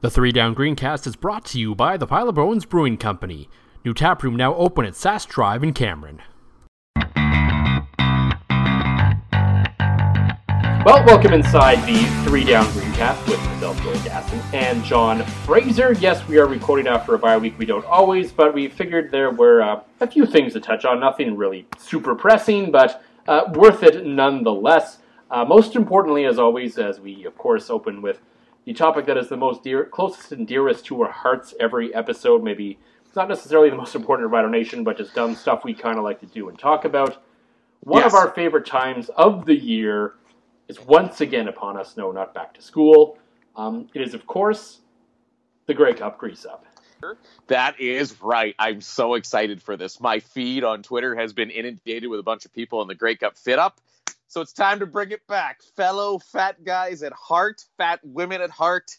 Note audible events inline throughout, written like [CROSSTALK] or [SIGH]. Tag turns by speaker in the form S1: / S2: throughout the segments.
S1: The Three Down Greencast is brought to you by the Pile of Bones Brewing Company. New tap room now open at Sass Drive in Cameron. Well, welcome inside the Three Down Greencast with myself, Joel Gasson, and John Fraser. Yes, we are recording after a bye week. We don't always, but we figured there were uh, a few things to touch on. Nothing really super pressing, but uh, worth it nonetheless. Uh, most importantly, as always, as we of course open with the topic that is the most dear, closest and dearest to our hearts every episode. Maybe it's not necessarily the most important to our Nation, but just dumb stuff we kind of like to do and talk about. One
S2: Yes.
S1: of our favorite times of the year is once again upon us. No, not back to school. Um, it is, of course, the Grey Cup Grease Up.
S2: That is right. I'm so excited for this. My feed on Twitter has been inundated with a bunch of people in the Grey Cup fit up. So it's time to bring it back. Fellow fat guys at heart, fat women at heart,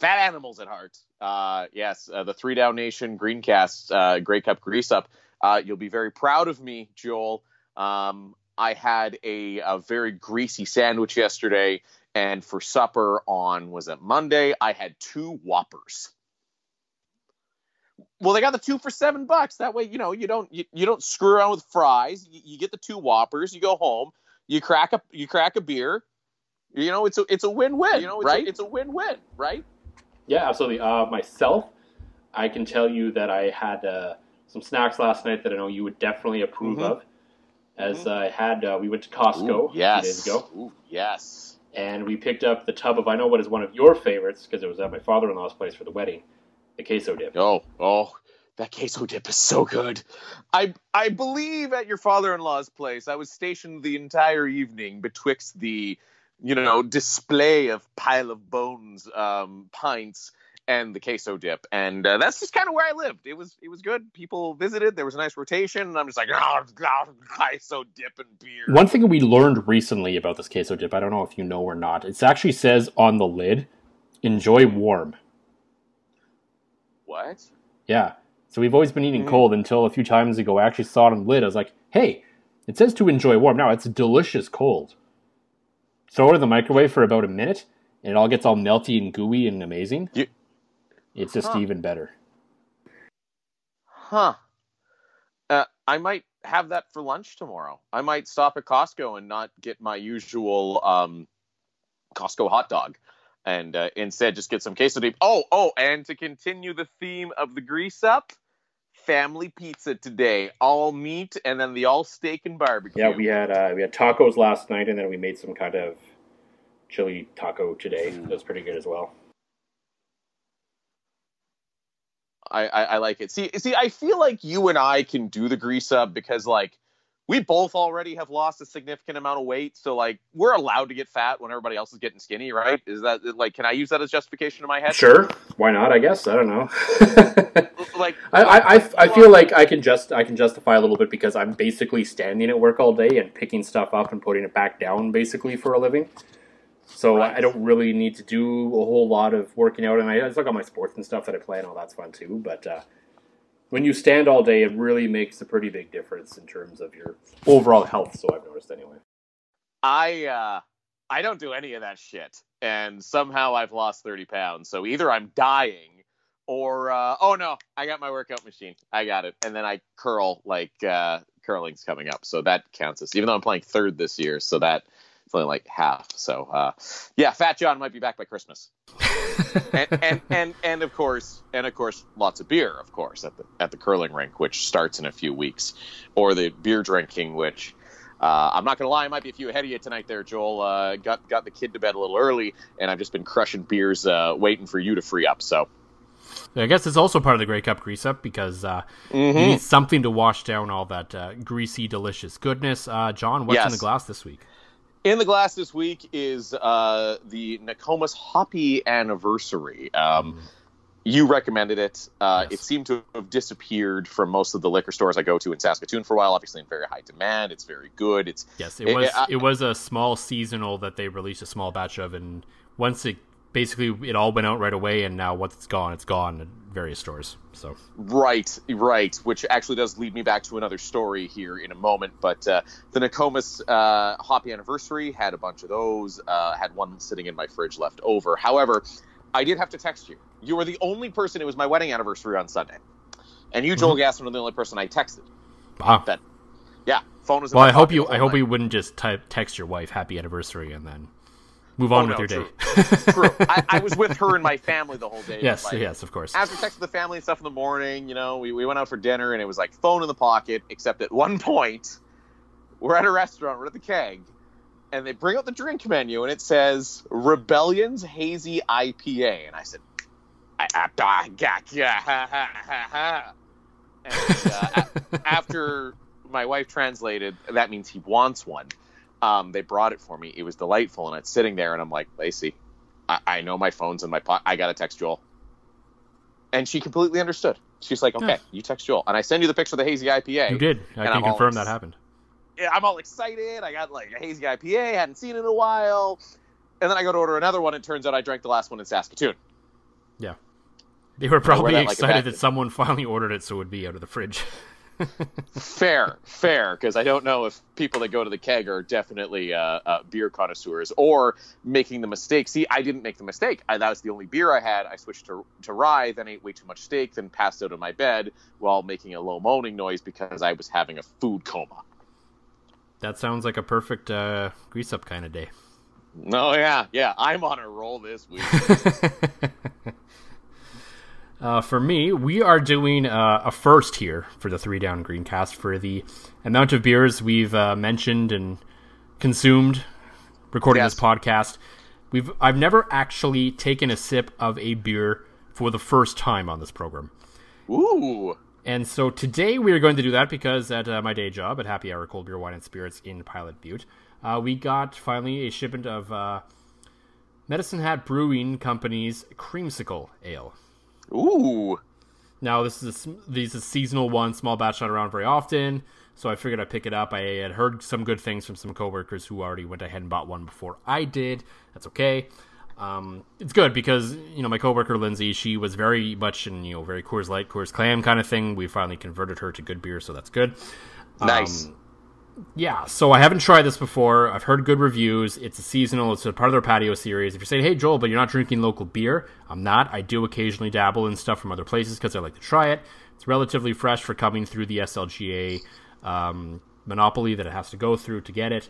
S2: fat animals at heart. Uh, yes, uh, the Three Down Nation Greencast uh, Grey Cup Grease Up. Uh, you'll be very proud of me, Joel. Um, I had a, a very greasy sandwich yesterday, and for supper on was it Monday? I had two Whoppers. Well, they got the two for seven bucks. That way, you know, you don't you, you don't screw around with fries. You, you get the two Whoppers. You go home. You crack a you crack a beer. You know, it's a it's a win win. You know, it's
S1: right?
S2: A, it's a win win, right?
S1: Yeah, absolutely. Uh, myself, I can tell you that I had uh, some snacks last night that I know you would definitely approve
S2: Mhm.
S1: of. As I had, uh, we went to Costco
S2: Ooh,
S1: a few days ago,
S2: Ooh, yes.
S1: and we picked up the tub of I know what is one of your favorites because it was at my father-in-law's place for the wedding, the queso dip.
S2: Oh, oh, that queso dip is so good. I I believe at your father-in-law's place, I was stationed the entire evening betwixt the, you know, display of pile of bones um, pints and the queso dip, and uh, that's just kind of where I lived. It was it was good. People visited. There was a nice rotation, and I'm just like, oh, God, queso dip and beer.
S1: One thing we learned recently about this queso dip, I don't know if you know or not, it actually says on the lid, "Enjoy warm."
S2: What?
S1: Yeah. So we've always been eating
S2: Mm.
S1: cold until a few times ago. I actually saw it on the lid. I was like, "Hey, it says to enjoy warm." Now it's delicious cold. Throw it in the microwave for about a minute, and it all gets all melty and gooey and amazing.
S2: You-
S1: It's just
S2: Huh.
S1: even better.
S2: Huh. Uh, I might have that for lunch tomorrow. I might stop at Costco and not get my usual um, Costco hot dog, and uh, instead just get some queso dip. Oh, oh, and to continue the theme of the grease up, family pizza today, all meat and then the all steak and barbecue.
S1: Yeah, we had uh, we had tacos last night, and then we made some kind of chili taco today. That was pretty good as well.
S2: I, I, I like it. See, see, I feel like you and I can do the grease up because like we both already have lost a significant amount of weight, so like we're allowed to get fat when everybody else is getting skinny, right? Is that like can I use that as justification in my head?
S1: Sure, why not? I guess I don't know. [LAUGHS] I, I, I feel like I can just I can justify a little bit because I'm basically standing at work all day and picking stuff up and putting it back down basically for a living.
S3: So right. I don't really need to do a whole lot of working out, and I, I still got my sports and stuff that I play, and all that's fun too. But uh, when you stand all day, it really makes a pretty big difference in terms of your overall health. So I've noticed anyway.
S2: I uh, I don't do any of that shit, and somehow I've lost thirty pounds. So either I'm dying, or uh, oh no, I got my workout machine. I got it, and then I curl like uh, curling's coming up, so that counts as even though I'm playing third this year, so that it's only like half. So uh, yeah, Fat John might be back by Christmas. [LAUGHS] and, and, and and of course and of course lots of beer, of course, at the at the curling rink, which starts in a few weeks, or the beer drinking, which. Uh, I'm not gonna lie, I might be a few ahead of you tonight, there, Joel. Uh, got got the kid to bed a little early, and I've just been crushing beers, uh, waiting for you to free up. So
S1: I guess it's also part of the Grey Cup grease up because uh, mm-hmm. you need something to wash down all that uh, greasy, delicious goodness. Uh, John, what's yes. in the glass this week?
S2: In the glass this week is uh, the Nokomis Hoppy Anniversary. Um, mm. You recommended it. Uh, yes. It seemed to have disappeared from most of the liquor stores I go to in Saskatoon for a while. Obviously, in very high demand. It's very good. It's
S1: yes, it was. It, it, it was a small seasonal that they released a small batch of, and once it basically it all went out right away, and now once it's gone, it's gone at various stores. So
S2: right, right, which actually does lead me back to another story here in a moment. But uh, the Nokomis uh, Hoppy Anniversary had a bunch of those. Uh, had one sitting in my fridge left over. However, I did have to text you. You were the only person. It was my wedding anniversary on Sunday, and you, Joel mm-hmm. Gaston, were the only person I texted.
S1: Wow.
S2: That, yeah, phone was.
S1: well, I hope you. I hope you wouldn't just type text your wife "Happy Anniversary" and then Move on oh, with no, your day.
S2: true. I, I, was with her and my family the whole day.
S1: Yes, like, yes, of course.
S2: After texting the family and stuff in the morning, you know, we, we went out for dinner and it was like phone in the pocket, except at one [LAUGHS] point, we're at a restaurant, we're at the keg, and they bring out the drink menu and it says Rebellion's Hazy IPA. And I said, I, I, I got yeah, ha, ha, ha, ha. And uh, [LAUGHS] after my wife translated, that means he wants one. Um, they brought it for me. It was delightful, and it's sitting there, and I'm like, Lacey, I, I know my phone's in my pocket. I gotta text Joel, and she completely understood. She's like, okay, yeah. you text Joel, and I send you the picture of the hazy IPA.
S1: You did. I can confirm that happened.
S2: Yeah, I'm all excited. I got like a hazy IPA. Hadn't seen it in a while, and then I go to order another one. And it turns out I drank the last one in Saskatoon.
S1: Yeah, they were probably that excited like that someone finally ordered it, so it would be out of the fridge. [LAUGHS]
S2: fair, fair, because I don't know if people that go to the keg are definitely uh, uh, beer connoisseurs or making the mistake. See, I didn't make the mistake. I, that was the only beer I had. I switched to, to rye, then ate way too much steak, then passed out of my bed while making a low moaning noise because I was having a food coma.
S1: That sounds like a perfect uh, grease up kind of day.
S2: No, oh, yeah, yeah. I'm on a roll this week. [LAUGHS]
S1: Uh, for me, we are doing uh, a first here for the Three Down Greencast for the amount of beers we've uh, mentioned and consumed recording yes. this podcast. We've I've never actually taken a sip of a beer for the first time on this program.
S2: Ooh.
S1: And so today we are going to do that because at uh, my day job at Happy Hour Cold Beer Wine and Spirits in Pilot Butte, uh, we got finally a shipment of uh, Medicine Hat Brewing Company's Creamsicle Ale.
S2: Ooh.
S1: Now this is a, these is seasonal one, small batch not around very often, so I figured I'd pick it up. I had heard some good things from some coworkers who already went ahead and bought one before I did. That's okay. Um, it's good because you know my coworker Lindsay, she was very much in you know very Coors Light, Coors Clam kind of thing. We finally converted her to good beer, so that's good.
S2: Nice.
S1: Um, yeah, so I haven't tried this before. I've heard good reviews. It's a seasonal. It's a part of their patio series. If you're saying, "Hey Joel," but you're not drinking local beer, I'm not. I do occasionally dabble in stuff from other places because I like to try it. It's relatively fresh for coming through the SLGA um, monopoly that it has to go through to get it.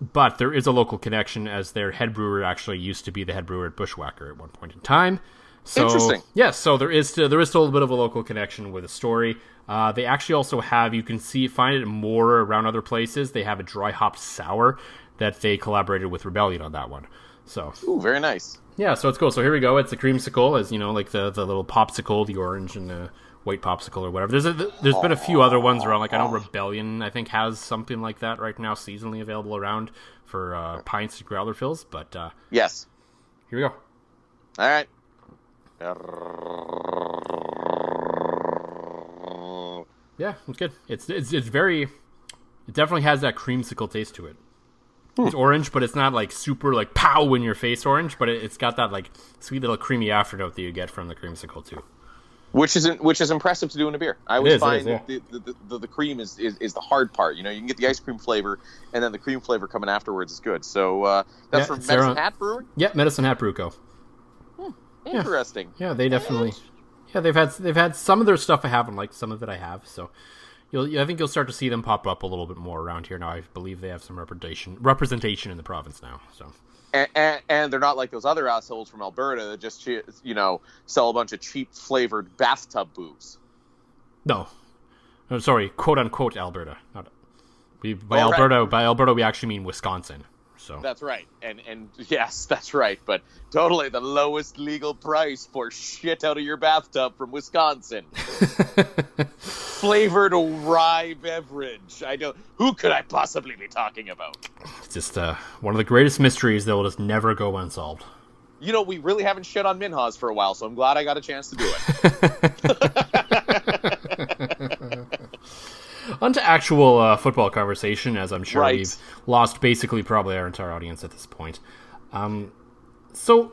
S1: But there is a local connection, as their head brewer actually used to be the head brewer at Bushwakker at one point in time. So,
S2: Interesting.
S1: Yes, yeah, so there is still, there is still a bit of a local connection with a story. Uh, they actually also have you can see find it more around other places. They have a dry hop sour that they collaborated with Rebellion on that one. So,
S2: ooh, very nice.
S1: Yeah, so it's cool. So here we go. It's a creamsicle, as you know, like the the little popsicle, the orange and the white popsicle or whatever. There's a, there's been a few other ones around. Like I know Rebellion, I think has something like that right now, seasonally available around for uh, pints and growler fills. But uh,
S2: yes,
S1: here we go.
S2: All right.
S1: Yeah, it's good. It's it's it's very. It definitely has that creamsicle taste to it. It's orange, but it's not like super like pow in your face orange, but it, it's got that like sweet little creamy afternote that you get from the creamsicle too.
S2: which is which is impressive to do in a beer. I always
S1: is,
S2: find
S1: is, yeah.
S2: the, the, the, the cream is, is, is the hard part. You know, you can get the ice cream flavor, and then the cream flavor coming afterwards is good. So uh, that's
S1: Yeah,
S2: from Medicine Hat Brewing.
S1: Yeah, Medicine Hat Bruco.
S2: Interesting.
S1: Yeah, they definitely. Yeah, they've had they've had some of their stuff I haven't liked, some of it I have. So, you'll I think you'll start to see them pop up a little bit more around here now. I believe they have some representation representation in the province now. So,
S2: And, and, and they're not like those other assholes from Alberta that just you know sell a bunch of cheap flavored bathtub booze.
S1: no, no sorry, quote unquote Alberta. Not we by
S2: Oh, right.
S1: Alberta by Alberta we actually mean Wisconsin. So
S2: That's right. And and yes, [LAUGHS] that's right. But totally the lowest legal price for shit out of your bathtub from Wisconsin. [LAUGHS] Flavored rye beverage. I don't. Who could I possibly be talking about?
S1: it's just uh, one of the greatest mysteries that will just never go unsolved.
S2: You know, we really haven't shit on Minhas for a while, so I'm glad I got a chance to do it. [LAUGHS]
S1: On to actual uh, football conversation, as I'm sure
S2: Right.
S1: we've lost basically probably our entire audience at this point. Um, so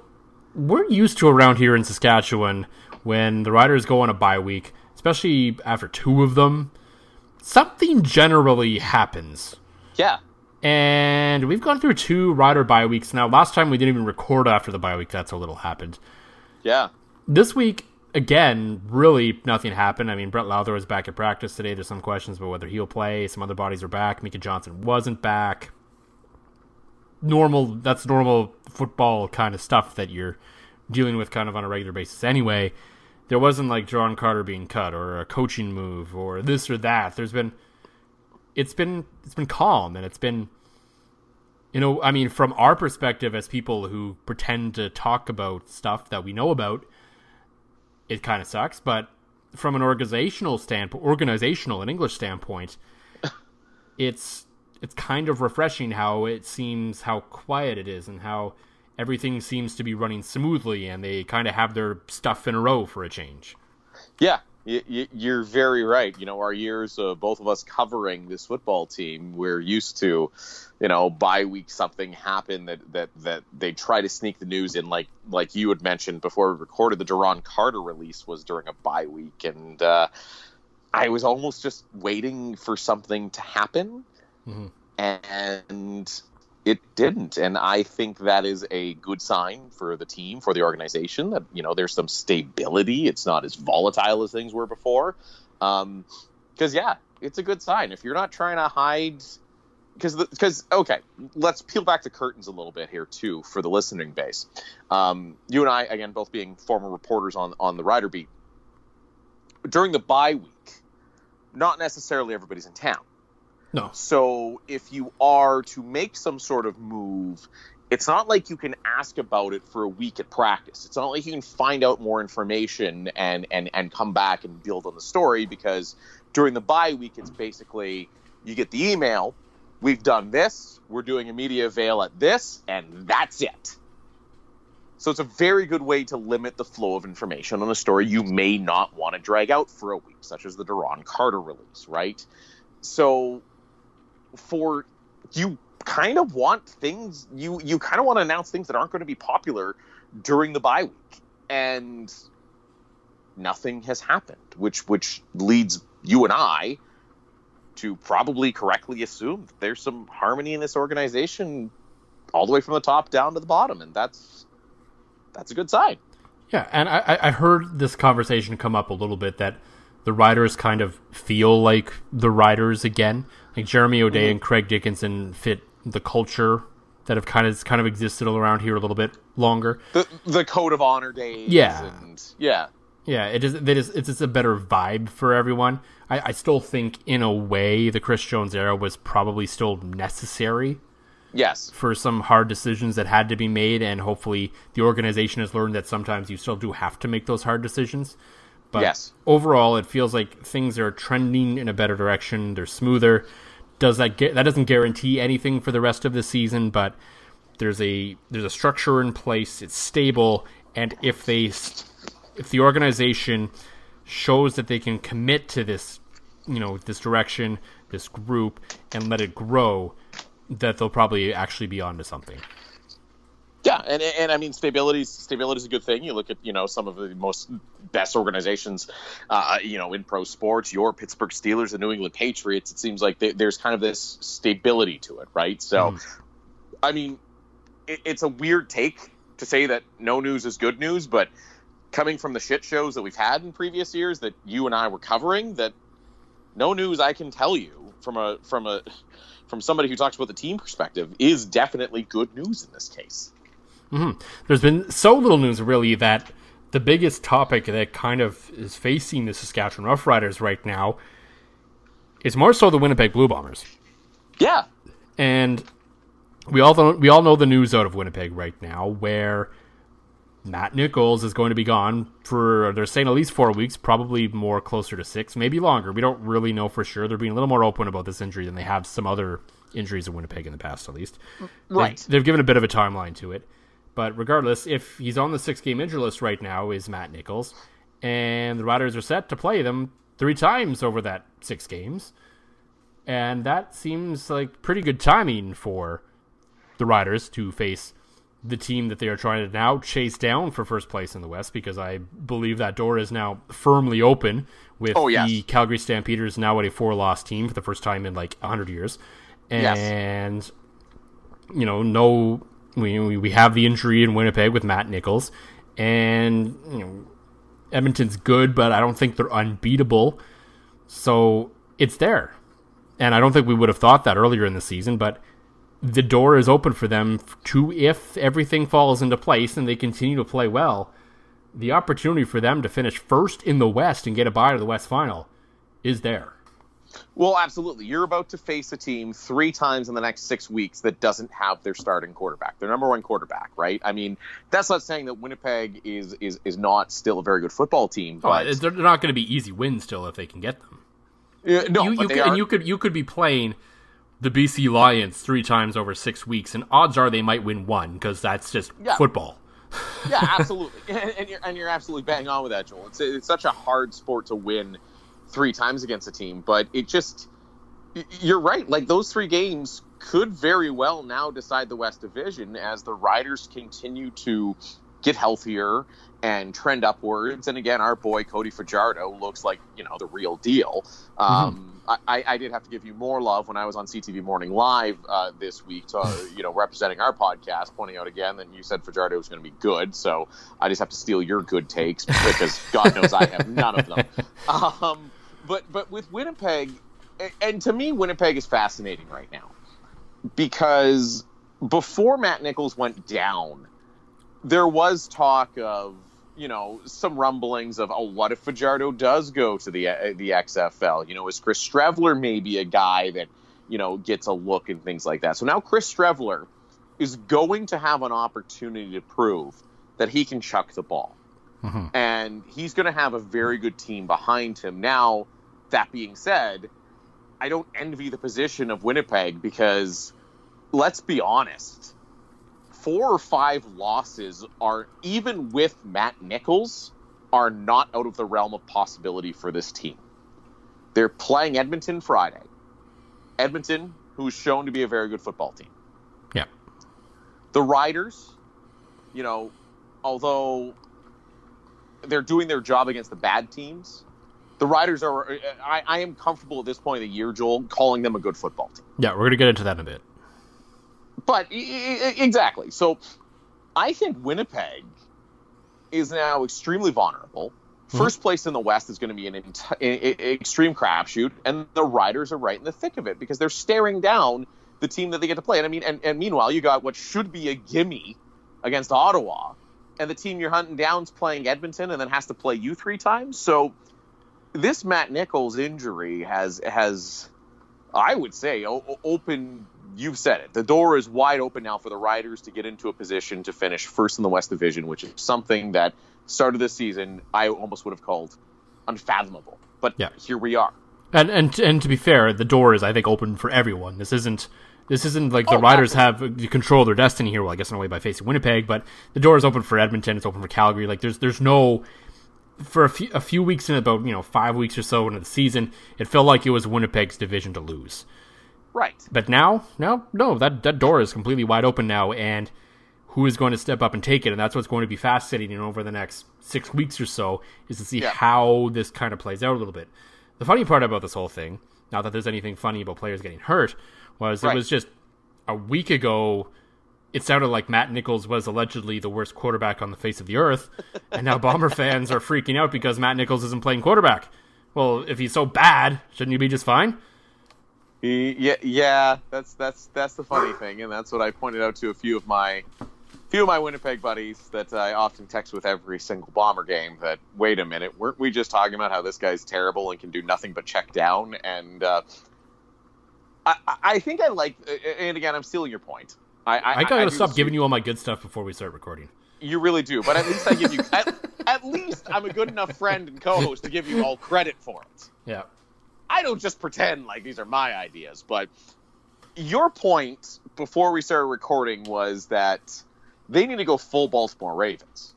S1: we're used to around here in Saskatchewan when the riders go on a bye week, especially after two of them, something generally happens.
S2: yeah.
S1: And we've gone through two rider bye weeks now. Last time we didn't even record after the bye week. That's how little happened.
S2: Yeah.
S1: This week, again, really nothing happened. I mean, Brett Lauther was back at practice today. There's some questions about whether he'll play. Some other bodies are back. Micah Johnson wasn't back. Normal, that's normal football kind of stuff that you're dealing with kind of on a regular basis anyway. There wasn't like John Carter being cut or a coaching move or this or that. There's been it's been it's been calm and it's been you know, I mean, from our perspective as people who pretend to talk about stuff that we know about, it kind of sucks. But from an organizational standpoint, organizational and English standpoint, [LAUGHS] it's it's kind of refreshing how it seems how quiet it is and how everything seems to be running smoothly and they kind of have their stuff in a row for a change.
S2: Yeah. Y- y- You're very right. You know, our years, of both of us covering this football team, we're used to, you know, bye week something happen that that that they try to sneak the news in, like like you had mentioned before we recorded. The Duron Carter release was during a bye week, and uh, I was almost just waiting for something to happen, and it didn't. And I think that is a good sign for the team, for the organization, that, you know, there's some stability. It's not as volatile as things were before. Um, because, yeah, it's a good sign. If you're not trying to hide. Because, because okay, let's peel back the curtains a little bit here too for the listening base. Um, you and I, again, both being former reporters on on the Rider Beat, during the bye week, not necessarily everybody's in town.
S1: No.
S2: So if you are to make some sort of move, it's not like you can ask about it for a week at practice. It's not like you can find out more information and and and come back and build on the story because during the bye week it's basically you get the email, we've done this, we're doing a media avail at this, and that's it. So it's a very good way to limit the flow of information on a story you may not want to drag out for a week, such as the Duron Carter release, right? So for you kind of want things you you kind of want to announce things that aren't going to be popular during the bye week. And nothing has happened which which leads you and I to probably correctly assume that there's some harmony in this organization all the way from the top down to the bottom. And that's that's a good sign.
S1: Yeah, and I, I- heard this conversation come up a little bit that the riders kind of feel like the riders again. Like Jeremy O'Day mm-hmm. and Craig Dickenson fit the culture that have kind of kind of existed around here a little bit longer.
S2: the the code of honor days
S1: Yeah.
S2: and yeah
S1: Yeah, it is. It is. It's just a better vibe for everyone. I, I still think, in a way, the Chris Jones era was probably still necessary
S2: yes
S1: for some hard decisions that had to be made, and hopefully, the organization has learned that sometimes you still do have to make those hard decisions. But
S2: Yes.
S1: overall, it feels like things are trending in a better direction. They're smoother. Does that get that doesn't guarantee anything for the rest of the season, but there's a there's a structure in place. It's stable, and if they if the organization shows that they can commit to this, you know, this direction, this group, and let it grow, that they'll probably actually be onto something.
S2: Yeah, and and I mean stability stability is a good thing. You look at you know some of the most best organizations, uh, you know, in pro sports. Your Pittsburgh Steelers, the New England Patriots. It seems like they, there's kind of this stability to it, right? So, mm. I mean, it, it's a weird take to say that no news is good news, but coming from the shit shows that we've had in previous years that you and I were covering, that no news I can tell you from a from a from somebody who talks about the team perspective is definitely good news in this case.
S1: Mm-hmm. There's been so little news, really, that the biggest topic that kind of is facing the Saskatchewan Roughriders right now is more so the Winnipeg Blue Bombers.
S2: Yeah,
S1: and we all know, we all know the news out of Winnipeg right now, where Matt Nichols is going to be gone for they're saying at least four weeks, probably more closer to six, maybe longer. We don't really know for sure. They're being a little more open about this injury than they have some other injuries in Winnipeg in the past, at least.
S2: Right.
S1: They, they've given a bit of a timeline to it. But regardless, if he's on the six game injury list right now, is Matt Nichols, and the Riders are set to play them three times over that six games, and that seems like pretty good timing for the Riders to face the team that they are trying to now chase down for first place in the West because I believe that door is now firmly open with
S2: oh, yes.
S1: the Calgary Stampeders now at a four loss team for the first time in like 100 years. And, yes. you know, no we, we have the injury in Winnipeg with Matt Nichols, and you know Edmonton's good, but I don't think they're unbeatable. So it's there, and I don't think we would have thought that earlier in the season. But the door is open for them to, if everything falls into place and they continue to play well, the opportunity for them to finish first in the West and get a bye to the West Final is there.
S2: Well, absolutely. You're about to face a team three times in the next six weeks that doesn't have their starting quarterback, their number one quarterback, right? I mean, that's not saying that Winnipeg is is, is not still a very good football team, oh, but
S1: oh, they're not going to be easy wins still if they can get them.
S2: Uh, no,
S1: you, you
S2: could,
S1: and you could you could be playing the BC Lions three times over six weeks, and odds are they might win one because that's just yeah. football.
S2: yeah, [LAUGHS] absolutely, and, and, you're and you're absolutely bang on with that, Joel. It's it's such a hard sport to win three times against a team, but it just you're right. Like those three games could very well now decide the West Division as the Riders continue to get healthier and trend upwards. And again, our boy Cody Fajardo looks like you know the real deal. Um, mm-hmm. I, I, did have to give you more love when I was on CTV Morning Live uh, this week, to, [LAUGHS] you know, representing our podcast, pointing out again that you said Fajardo was going to be good. So I just have to steal your good takes because God knows I have none of them. [LAUGHS] Um, but but with Winnipeg, and to me, Winnipeg is fascinating right now because before Matt Nichols went down, there was talk of you know some rumblings of oh what if Fajardo does go to the uh, the XFL? You know, is Chris Streveler maybe a guy that you know gets a look and things like that? So now Chris Streveler is going to have an opportunity to prove that he can chuck the ball. Mm-hmm. And he's going to have a very good team behind him. Now, that being said, I don't envy the position of Winnipeg because let's be honest, four or five losses are even with Matt Nichols are not out of the realm of possibility for this team. They're playing Edmonton Friday. Edmonton, who's shown to be a very good football team.
S1: Yeah.
S2: The Riders, you know, although they're doing their job against the bad teams, the Riders are. I, I am comfortable at this point in the year, Joel, calling them a good football team.
S1: Yeah, we're going to get into that in a bit.
S2: But exactly. So I think Winnipeg is now extremely vulnerable. 1st mm-hmm. place in the West is going to be an extreme crapshoot, and the Riders are right in the thick of it because they're staring down the team that they get to play. And I mean, and, and meanwhile, you got what should be a gimme against Ottawa, and the team you're hunting down is playing Edmonton, and then has to play you three times. So this Matt Nichols injury has has I would say o- open. You've said it. The door is wide open now for the Riders to get into a position to finish first in the West Division, which is something that started this season I almost would have called unfathomable. But yeah. here we are.
S1: And and and to be fair, the door is I think open for everyone. This isn't this isn't like the oh, Riders absolutely. have control of their destiny here. Well, I guess in a way by facing Winnipeg, but the door is open for Edmonton. It's open for Calgary. Like there's there's no for a few, a few weeks in about you know five weeks or so into the season, it felt like it was Winnipeg's division to lose,
S2: Right.
S1: But now, no, no, that that door is completely wide open now, and who is going to step up and take it? And that's what's going to be fascinating over the next six weeks or so is to see
S2: Yeah.
S1: how this kind of plays out a little bit. The funny part about this whole thing, not that there's anything funny about players getting hurt, was
S2: Right.
S1: it was just a week ago. It sounded like Matt Nichols was allegedly the worst quarterback on the face of the earth, and now Bomber [LAUGHS] fans are freaking out because Matt Nichols isn't playing quarterback. Well, if he's so bad, shouldn't you be just fine?
S2: Yeah, yeah, that's that's that's the funny thing, and that's what I pointed out to a few of my few of my Winnipeg buddies that I often text with every single Bomber game. That wait a minute, weren't we just talking about how this guy's terrible and can do nothing but check down? And uh, I- I think I like, and again, I'm stealing your point. I I,
S1: I gotta
S2: do
S1: stop giving you all my good stuff before we start recording.
S2: You really do, but at least I give you [LAUGHS] at, at least I'm a good enough friend and co-host to give you all credit for it.
S1: Yeah.
S2: I don't just pretend like these are my ideas, but your point before we started recording was that they need to go full Baltimore Ravens.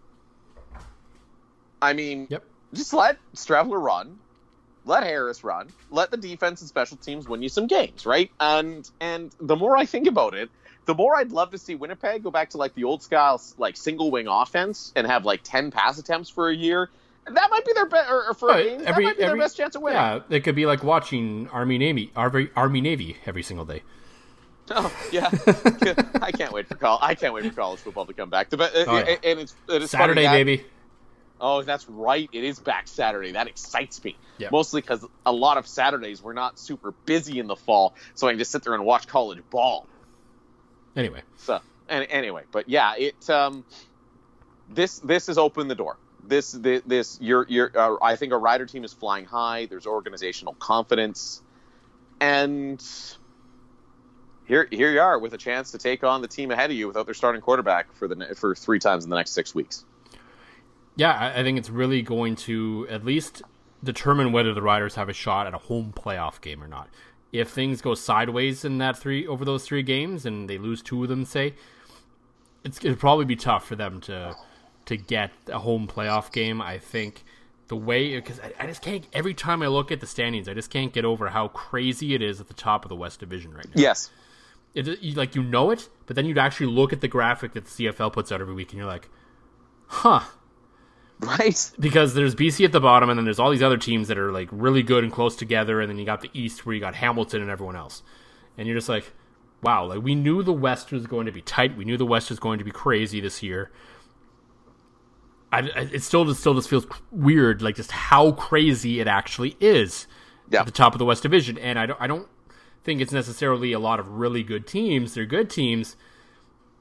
S2: I mean,
S1: Yep.
S2: just let Streveler run, let Harris run, let the defense and special teams win you some games, right? And and the more I think about it, the more I'd love to see Winnipeg go back to like the old style like single wing offense and have like ten pass attempts for a year. That might be their best, or, or for a
S1: Right,
S2: game,
S1: every-
S2: that might be
S1: every-
S2: their best chance of winning.
S1: Yeah, it could be like watching Army Navy, Army, Army Navy every single day.
S2: Oh yeah, [LAUGHS] I can't wait for call. I can't wait for college football to come back. The, uh,
S1: Oh, yeah.
S2: and it's, it is
S1: Saturday,
S2: that-
S1: baby.
S2: Oh, that's right. It is back Saturday. That excites me.
S1: Yeah.
S2: Mostly because a lot of Saturdays we're not super busy in the fall, so I can just sit there and watch college ball.
S1: Anyway,
S2: So, and anyway, but yeah, it um, this this has opened the door. This this, this your your uh, I think a rider team is flying high. There's organizational confidence, and here here you are with a chance to take on the team ahead of you without their starting quarterback for the for three times in the next six weeks.
S1: yeah, I, I think it's really going to at least determine whether the Riders have a shot at a home playoff game or not. If things go sideways in that three over those three games and they lose two of them, say, it's it'll probably be tough for them to to get a home playoff game. I think the way because I, I just can't every time I look at the standings, I just can't get over how crazy it is at the top of the West Division right now.
S2: Yes.
S1: it, you, like you know it, but then you'd actually look at the graphic that the CFL puts out every week, and you're like, huh?
S2: Right.
S1: Because there's BC at the bottom, and then there's all these other teams that are like really good and close together, and then you got the East where you got Hamilton and everyone else, and you're just like, wow, like we knew the West was going to be tight, we knew the West was going to be crazy this year. I, I- it still just still just feels weird, like just how crazy it actually is
S2: Yeah.
S1: at the top of the West Division, and I don't I don't think it's necessarily a lot of really good teams. They're good teams,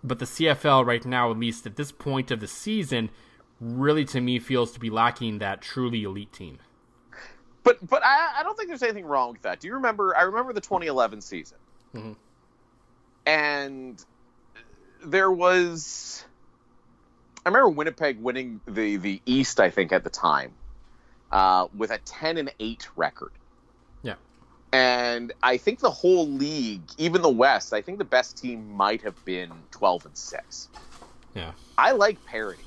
S1: but the CFL right now, at least at this point of the season, really to me feels to be lacking that truly elite team.
S2: But but I, I don't think there's anything wrong with that. Do you remember? I remember the 2011 season, and there was. I remember Winnipeg winning the the East. I think at the time, uh, with a 10 and 8 record,
S1: Yeah,
S2: and I think the whole league, even the West, I think the best team might have been 12 and 6.
S1: yeah.
S2: I like parity.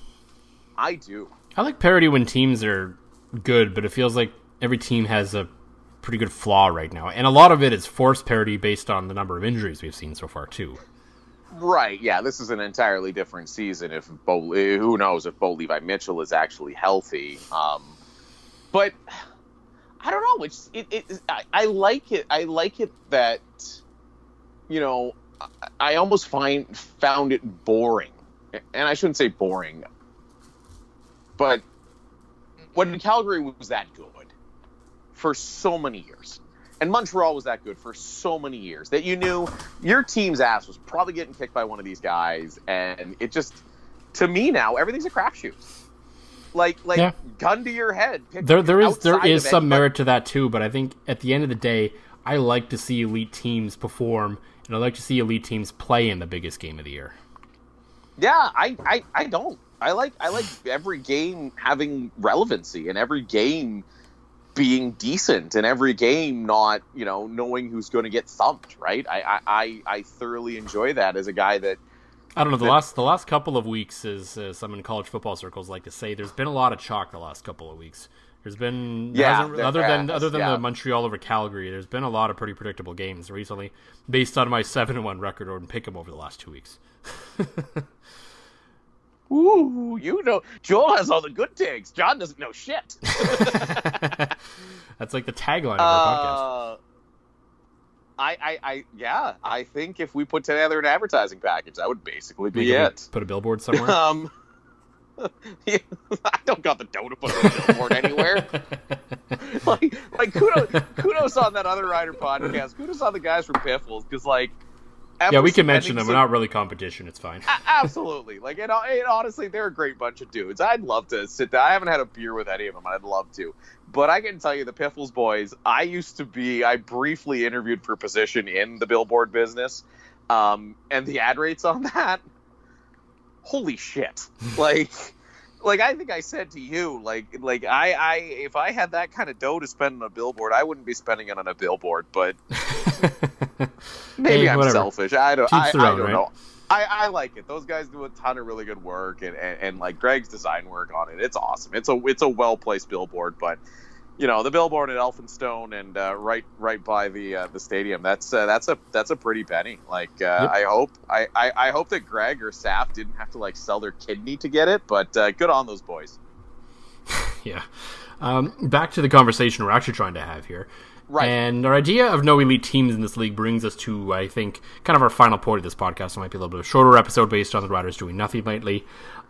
S2: I do.
S1: I like parity when teams are good, but it feels like every team has a pretty good flaw right now, and a lot of it is forced parity based on the number of injuries we've seen so far too.
S2: Right. Yeah. This is an entirely different season. If Bo, who knows if Bo Levi Mitchell is actually healthy. Um, but I don't know. It's it. it I, I like it. I like it that you know. I, I almost find found it boring, and I shouldn't say boring, but when Calgary was that good for so many years. And Montreal was that good for so many years that you knew your team's ass was probably getting kicked by one of these guys, and it just to me now everything's a crapshoot. Like like
S1: Yeah.
S2: gun to your head.
S1: There, there is there is some
S2: anybody-
S1: merit to that too, but I think at the end of the day, I like to see elite teams perform, and I like to see elite teams play in the biggest game of the year.
S2: Yeah, I, I I don't. I like I like every game having relevancy and every game being decent and every game not you know knowing who's going to get thumped. Right. I, I I thoroughly enjoy that as a guy that
S1: I don't know the last the last couple of weeks, as uh, some in college football circles like to say, there's been a lot of chalk the last couple of weeks. There's been
S2: Yeah, there
S1: other than other than
S2: yeah.
S1: the Montreal over Calgary. There's been a lot of pretty predictable games recently, based on my [LAUGHS] seven and one record on Pick'em over the last two weeks. [LAUGHS]
S2: Ooh, you know, Joel has all the good takes. John doesn't know shit. [LAUGHS]
S1: That's like the tagline of our podcast.
S2: Uh, I, I, I, yeah, I think if we put together an advertising package, that would basically be
S1: Maybe
S2: it.
S1: Put a billboard somewhere. [LAUGHS]
S2: Um, yeah, I don't got the dough to put a billboard anywhere. like, like kudos, kudos on that other Rider podcast. Kudos on the guys from Piffles because, like,
S1: yeah, we can mention them. We're not really competition. It's fine. [LAUGHS]
S2: Absolutely. Like, it, honestly, they're a great bunch of dudes. I'd love to sit down. I haven't had a beer with any of them. I'd love to. But I can tell you, the Piffles boys, I used to be, I briefly interviewed for a position in the billboard business. Um, and the ad rates on that, holy shit. [LAUGHS] like, like I think I said to you, like, like I, I, if I had that kind of dough to spend on a billboard, I wouldn't be spending it on a billboard. But [LAUGHS] maybe
S1: Hey,
S2: I'm
S1: whatever.
S2: selfish. I don't. I,
S1: their
S2: I don't
S1: right?
S2: know. I, I like it. Those guys do a ton of really good work, and, and, and like Greg's design work on it. It's awesome. It's a it's a well placed billboard, but you know the billboard at Elphinstone and uh, right right by the uh, the stadium. That's uh, that's a that's a pretty penny. Like uh,
S1: Yep.
S2: I hope I, I I hope that Greg or Saf didn't have to like sell their kidney to get it, but uh, good on those boys. [LAUGHS]
S1: yeah. Um, back to the conversation we're actually trying to have here.
S2: Right.
S1: And our idea of no elite teams in this league brings us to, I think, kind of our final point of this podcast. It might be a little bit of a shorter episode based on the Riders doing nothing lately.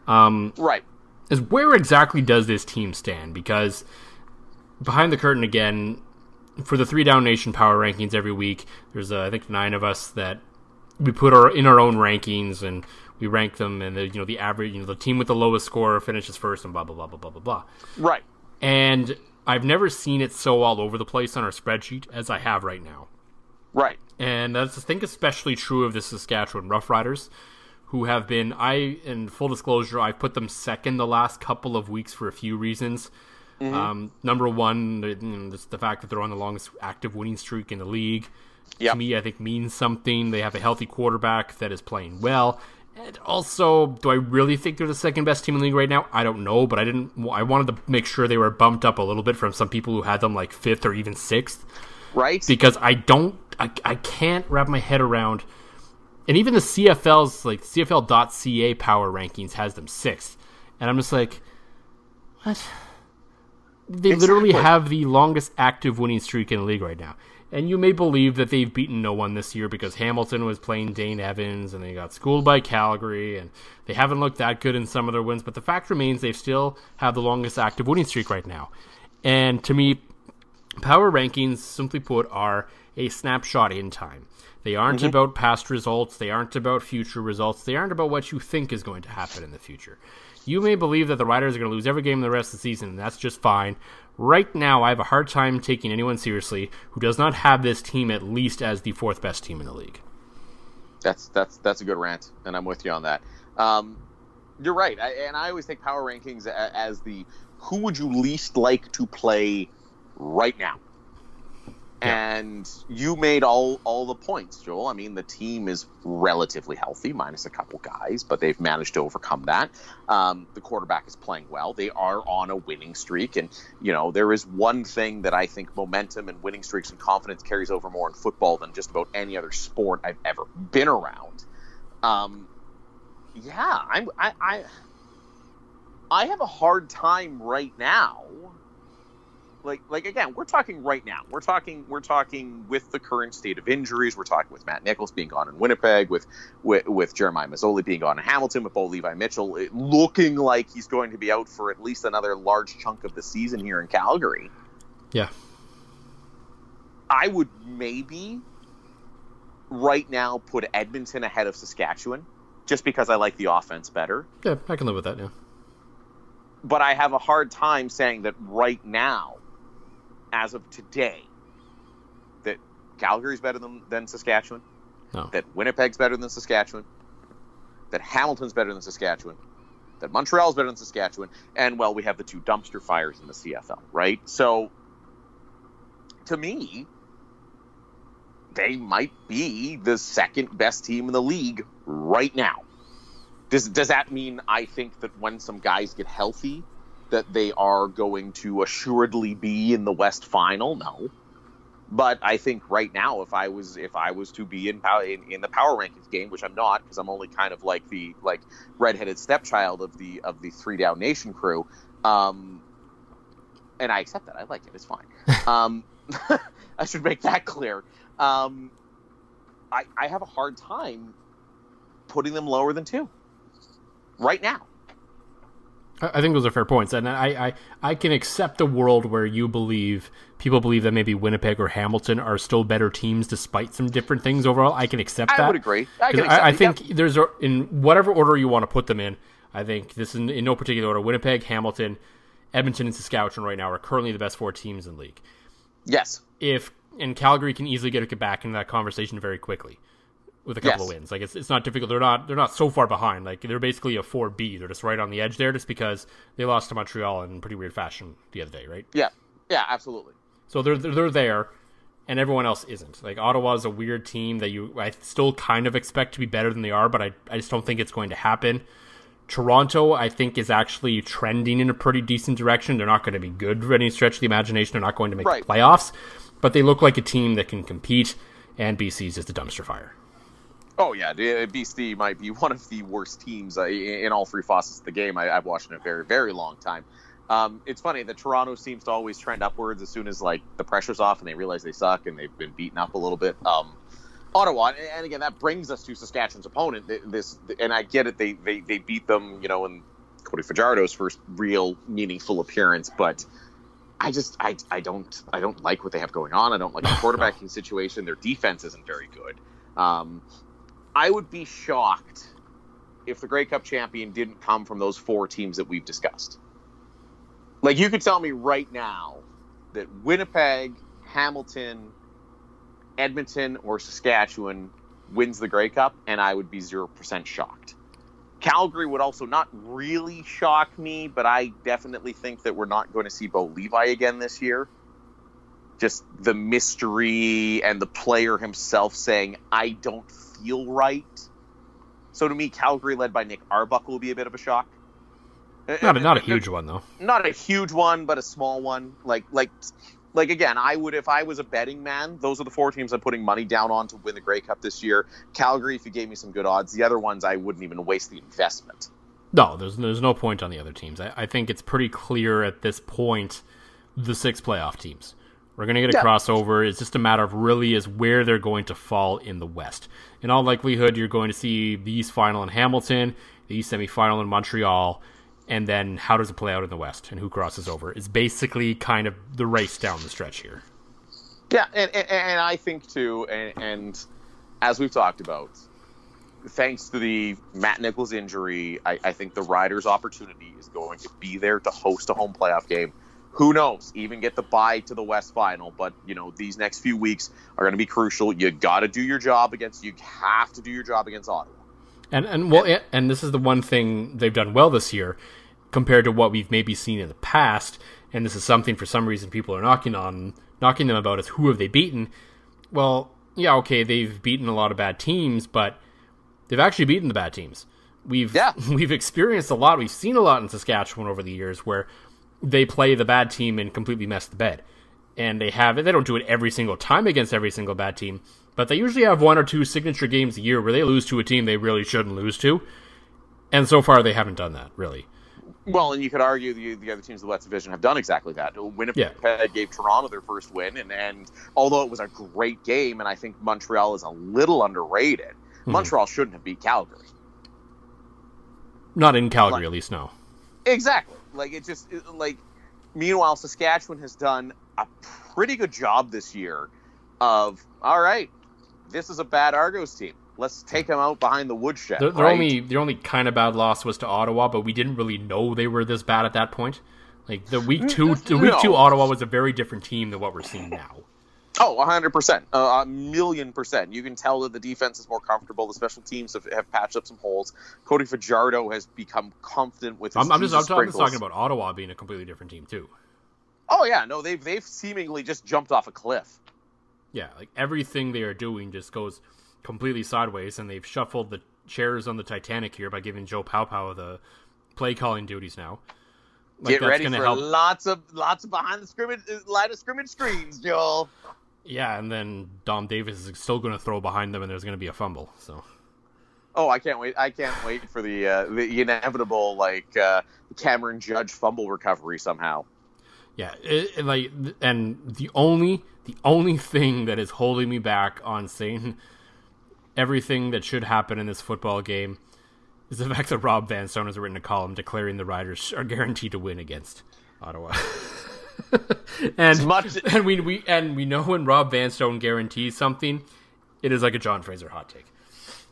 S1: Um,
S2: Right.
S1: is where exactly does this team stand? Because behind the curtain again, for the three down nation power rankings every week, there's uh, I think nine of us that we put our in our own rankings and we rank them, and the you know the average, you know the team with the lowest score finishes first, and blah blah blah blah blah blah blah.
S2: Right.
S1: And I've never seen it so all over the place on our spreadsheet as I have right now.
S2: Right.
S1: And that's I think especially true of the Saskatchewan Roughriders, who have been I in full disclosure, I've put them second the last couple of weeks for a few reasons.
S2: Mm-hmm.
S1: Um, number one, the, you know, the fact that they're on the longest active winning streak in the league.
S2: Yep.
S1: To me, I think means something. They have a healthy quarterback that is playing well. And also, do I really think they're the second best team in the league right now? I don't know, but I didn't. I wanted to make sure they were bumped up a little bit from some people who had them like fifth or even sixth
S2: Right.
S1: because I don't, I, I can't wrap my head around, and even the CFL's like CFL.ca power rankings has them sixth, and I'm just like, what? They literally have the longest active winning streak in the league right now. And you may believe that they've beaten no one this year because Hamilton was playing Dane Evans and they got schooled by Calgary and they haven't looked that good in some of their wins. But the fact remains they still have the longest active winning streak right now. And to me, Power rankings, simply put, are a snapshot in time. They aren't mm-hmm. about past results. They aren't about future results. They aren't about what you think is going to happen in the future. You may believe that the Riders are going to lose every game the rest of the season, and that's just fine. Right now, I have a hard time taking anyone seriously who does not have this team at least as the fourth best team in the league.
S2: That's that's that's a good rant, and I'm with you on that. Um, you're right, I, and I always take power rankings as the who would you least like to play right now. And you made all all the points, Joel. I mean, the team is relatively healthy, minus a couple guys, but they've managed to overcome that. Um, the quarterback is playing well. They are on a winning streak, and you know there is one thing that I think momentum and winning streaks and confidence carries over more in football than just about any other sport I've ever been around. Um, yeah, I'm I, I I have a hard time right now. Like like again, we're talking right now. We're talking we're talking with the current state of injuries. We're talking with Matt Nichols being gone in Winnipeg, with with, with Jeremiah Masoli being gone in Hamilton, with Bo Levi Mitchell it looking like he's going to be out for at least another large chunk of the season here in Calgary.
S1: Yeah.
S2: I would maybe right now put Edmonton ahead of Saskatchewan just because I like the offense better.
S1: Yeah, I can live with that, yeah.
S2: But I have a hard time saying that right now, as of today, that Calgary's better than, than Saskatchewan,
S1: No.
S2: that Winnipeg's better than Saskatchewan, that Hamilton's better than Saskatchewan, that Montreal's better than Saskatchewan, and well, we have the two dumpster fires in the CFL, right? So, to me, they might be the second best team in the league right now. Does does that mean I think that when some guys get healthy, that they are going to assuredly be in the West Final. No, but I think right now, if I was if I was to be in power in, in the power rankings game, which I'm not because I'm only kind of like the like redheaded stepchild of the of the three down nation crew, um, and I accept that. I like it. It's fine. [LAUGHS] um, [LAUGHS] I should make that clear. Um, I I have a hard time putting them lower than two right now.
S1: I think those are fair points, and I, I I can accept a world where you believe people believe that maybe Winnipeg or Hamilton are still better teams despite some different things overall. I can accept that.
S2: I would agree. I, accept
S1: I, I think
S2: yeah.
S1: there's a, in whatever order you want to put them in. I think this is in, in no particular order. Winnipeg, Hamilton, Edmonton, and Saskatchewan right now are currently the best four teams in the league.
S2: yes,
S1: If and Calgary can easily get back into that conversation very quickly with a couple
S2: Yes.
S1: of wins. Like it's it's not difficult. They're not they're not so far behind. Like they're basically a four B. They're just right on the edge there, just because they lost to Montreal in pretty weird fashion the other day, right?
S2: yeah, yeah, absolutely.
S1: So they're they're, they're there, and everyone else isn't. Like Ottawa is a weird team that you I still kind of expect to be better than they are, but I I just don't think it's going to happen. Toronto, I think, is actually trending in a pretty decent direction. They're not going to be good for any stretch of the imagination. They're not going to make
S2: Right.
S1: the playoffs, but they look like a team that can compete. And BC's just a dumpster fire.
S2: Oh yeah, the- BC might be [LAUGHS] one of the worst teams uh, in all three facets of the game. I, I've watched in a very, very long time. Um, it's funny that Toronto seems to always trend upwards as soon as like the pressure's off and they realize they suck and they've been beaten up a little bit. Um, Ottawa, and- and again, that brings us to Saskatchewan's opponent. This, and I get it. They they, they beat them, you know, in Cody Fajardo's first real meaningful appearance, but. I just I, I don't I don't like what they have going on. I don't like the [LAUGHS] quarterbacking situation. Their defense isn't very good. Um, I would be shocked if the Grey Cup champion didn't come from those four teams that we've discussed. Like you could tell me right now that Winnipeg, Hamilton, Edmonton, or Saskatchewan wins the Grey Cup, and I would be zero percent shocked. Calgary would also not really shock me, but I definitely think that we're not going to see Bo Levi again this year. Just the mystery and the player himself saying, I don't feel right. So to me, Calgary led by Nick Arbuckle will be a bit of a shock.
S1: Uh, not a, not a uh, uh, huge one though.
S2: Not a huge one, but a small one. Like like like again, I would if I was a betting man, those are the four teams I'm putting money down on to win the Grey Cup this year. Calgary, if you gave me some good odds. The other ones I wouldn't even waste the investment.
S1: No, there's there's no point on the other teams. I, I think it's pretty clear at this point the six playoff teams. We're gonna get a
S2: Yeah.
S1: crossover. It's just a matter of really is where they're going to fall in the West. In all likelihood, you're going to see the East final in Hamilton, the East semifinal in Montreal, and then how does it play out in the West and who crosses over? Is basically kind of the race down the stretch here.
S2: Yeah, and, and, and I think too, and, and as we've talked about, thanks to the Matt Nichols injury, I, I think the Riders' opportunity is going to be there to host a home playoff game. Who knows? Even get the bye to the West Final, but you know these next few weeks are going to be crucial. You got to do your job against. You have to do your job against Ottawa.
S1: And and well, and, and this is the one thing they've done well this year compared to what we've maybe seen in the past. And this is something for some reason people are knocking on knocking them about is who have they beaten? Well, yeah, okay, they've beaten a lot of bad teams, but they've actually beaten the bad teams. We've
S2: Yeah. [LAUGHS]
S1: we've experienced a lot. We've seen a lot in Saskatchewan over the years where they play the bad team and completely mess the bed. And they have it. They don't do it every single time against every single bad team, but they usually have one or two signature games a year where they lose to a team they really shouldn't lose to. And so far, they haven't done that really.
S2: Well, and you could argue the, the other teams of the West Division have done exactly that. Winnipeg gave Toronto their first win, and, and although it was a great game, and I think Montreal is a little underrated, mm-hmm. Montreal shouldn't have beat Calgary.
S1: Not in Calgary,
S2: Like-
S1: at least. No.
S2: Exactly. Like it just it- like. Meanwhile, Saskatchewan has done a pretty good job this year of all right. This is a bad Argos team. Let's take them out behind the woodshed.
S1: Their, their
S2: right?
S1: only their only kind of bad loss was to Ottawa, but we didn't really know they were this bad at that point. Like the week mm, two, the week
S2: No.
S1: two Ottawa was a very different team than what we're seeing now.
S2: Oh, 100%. Uh, a million percent. You can tell that the defense is more comfortable. The special teams have, have patched up some holes. Cody Fajardo has become confident with his
S1: I'm, I'm just I'm,
S2: Jesus
S1: talking about Ottawa being a completely different team too.
S2: Oh, yeah. No, they've, they've seemingly just jumped off a cliff.
S1: Yeah, like everything they are doing just goes completely sideways, and they've shuffled the chairs on the Titanic here by giving Joe Paopao the play calling duties now.
S2: Like, Get ready for help. lots of lots of behind the scrimmage line of scrimmage screens, Joel.
S1: Yeah, and then Dom Davis is still going to throw behind them, and there's going to be a fumble. So.
S2: Oh, I can't wait! I can't wait for the uh, the inevitable like uh, Cameron Judge fumble recovery somehow.
S1: Yeah, it, it, like, and the only the only thing that is holding me back on saying everything that should happen in this football game is the fact that Rob Vanstone has written a column declaring the Riders are guaranteed to win against Ottawa. [LAUGHS] [LAUGHS] and much- and we, we and we know when Rob Vanstone guarantees something, it is like a John Fraser hot take.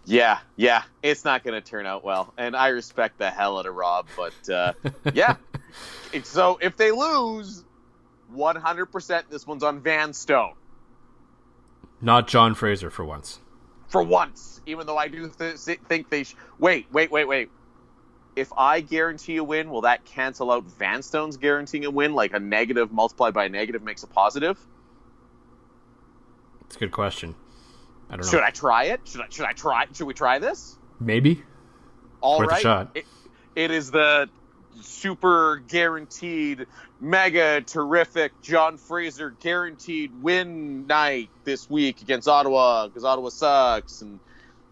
S2: Yeah, yeah, it's not going to turn out well, and I respect the hell out of Rob, but uh, [LAUGHS] yeah. so if they lose, one hundred percent, this one's on Vanstone.
S1: Not John Fraser for once.
S2: For once, even though I do th- think they. Sh- wait, wait, wait, wait if I guarantee a win, will that cancel out Vanstone's guaranteeing a win? Like a negative multiplied by a negative makes a positive?
S1: It's a good question. I don't know.
S2: Should I try it? Should I? Should I try? Should we try this?
S1: Maybe.
S2: All Worth right. It, it is the super guaranteed, mega terrific John Fraser guaranteed win night this week against Ottawa because Ottawa sucks and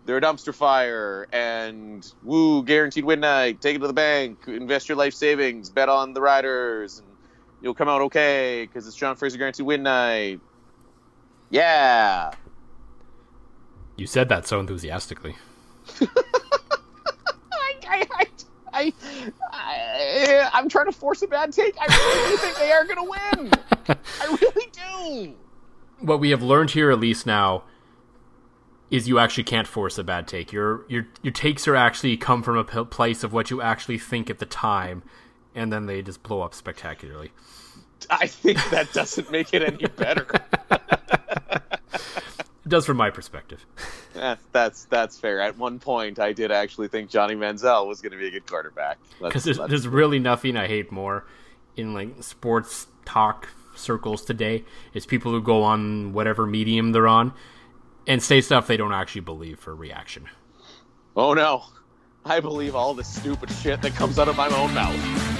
S2: they're a dumpster fire and woo guaranteed win night. Take it to the bank. Invest your life savings. Bet on the riders. And you'll come out okay because it's john fraser guaranteed win night. Yeah.
S1: You said that so enthusiastically. [LAUGHS]
S2: I, I, I, I, I, am trying to force a bad take. I really think they are going to win. [LAUGHS] I really do.
S1: What we have learned here, at least now, is you actually can't force a bad take. Your your your takes are actually come from a place of what you actually think at the time, and then they just blow up spectacularly.
S2: I think that doesn't make it any better. [LAUGHS]
S1: it does from my perspective. [LAUGHS]
S2: That's that's that's fair. At one point, I did actually think Johnny Manziel was going to be a good quarterback.
S1: Because there's, there's really nothing I hate more in like sports talk circles today is people who go on whatever medium they're on and say stuff they don't actually believe for reaction.
S2: Oh no, I believe all the stupid shit that comes out of my own mouth.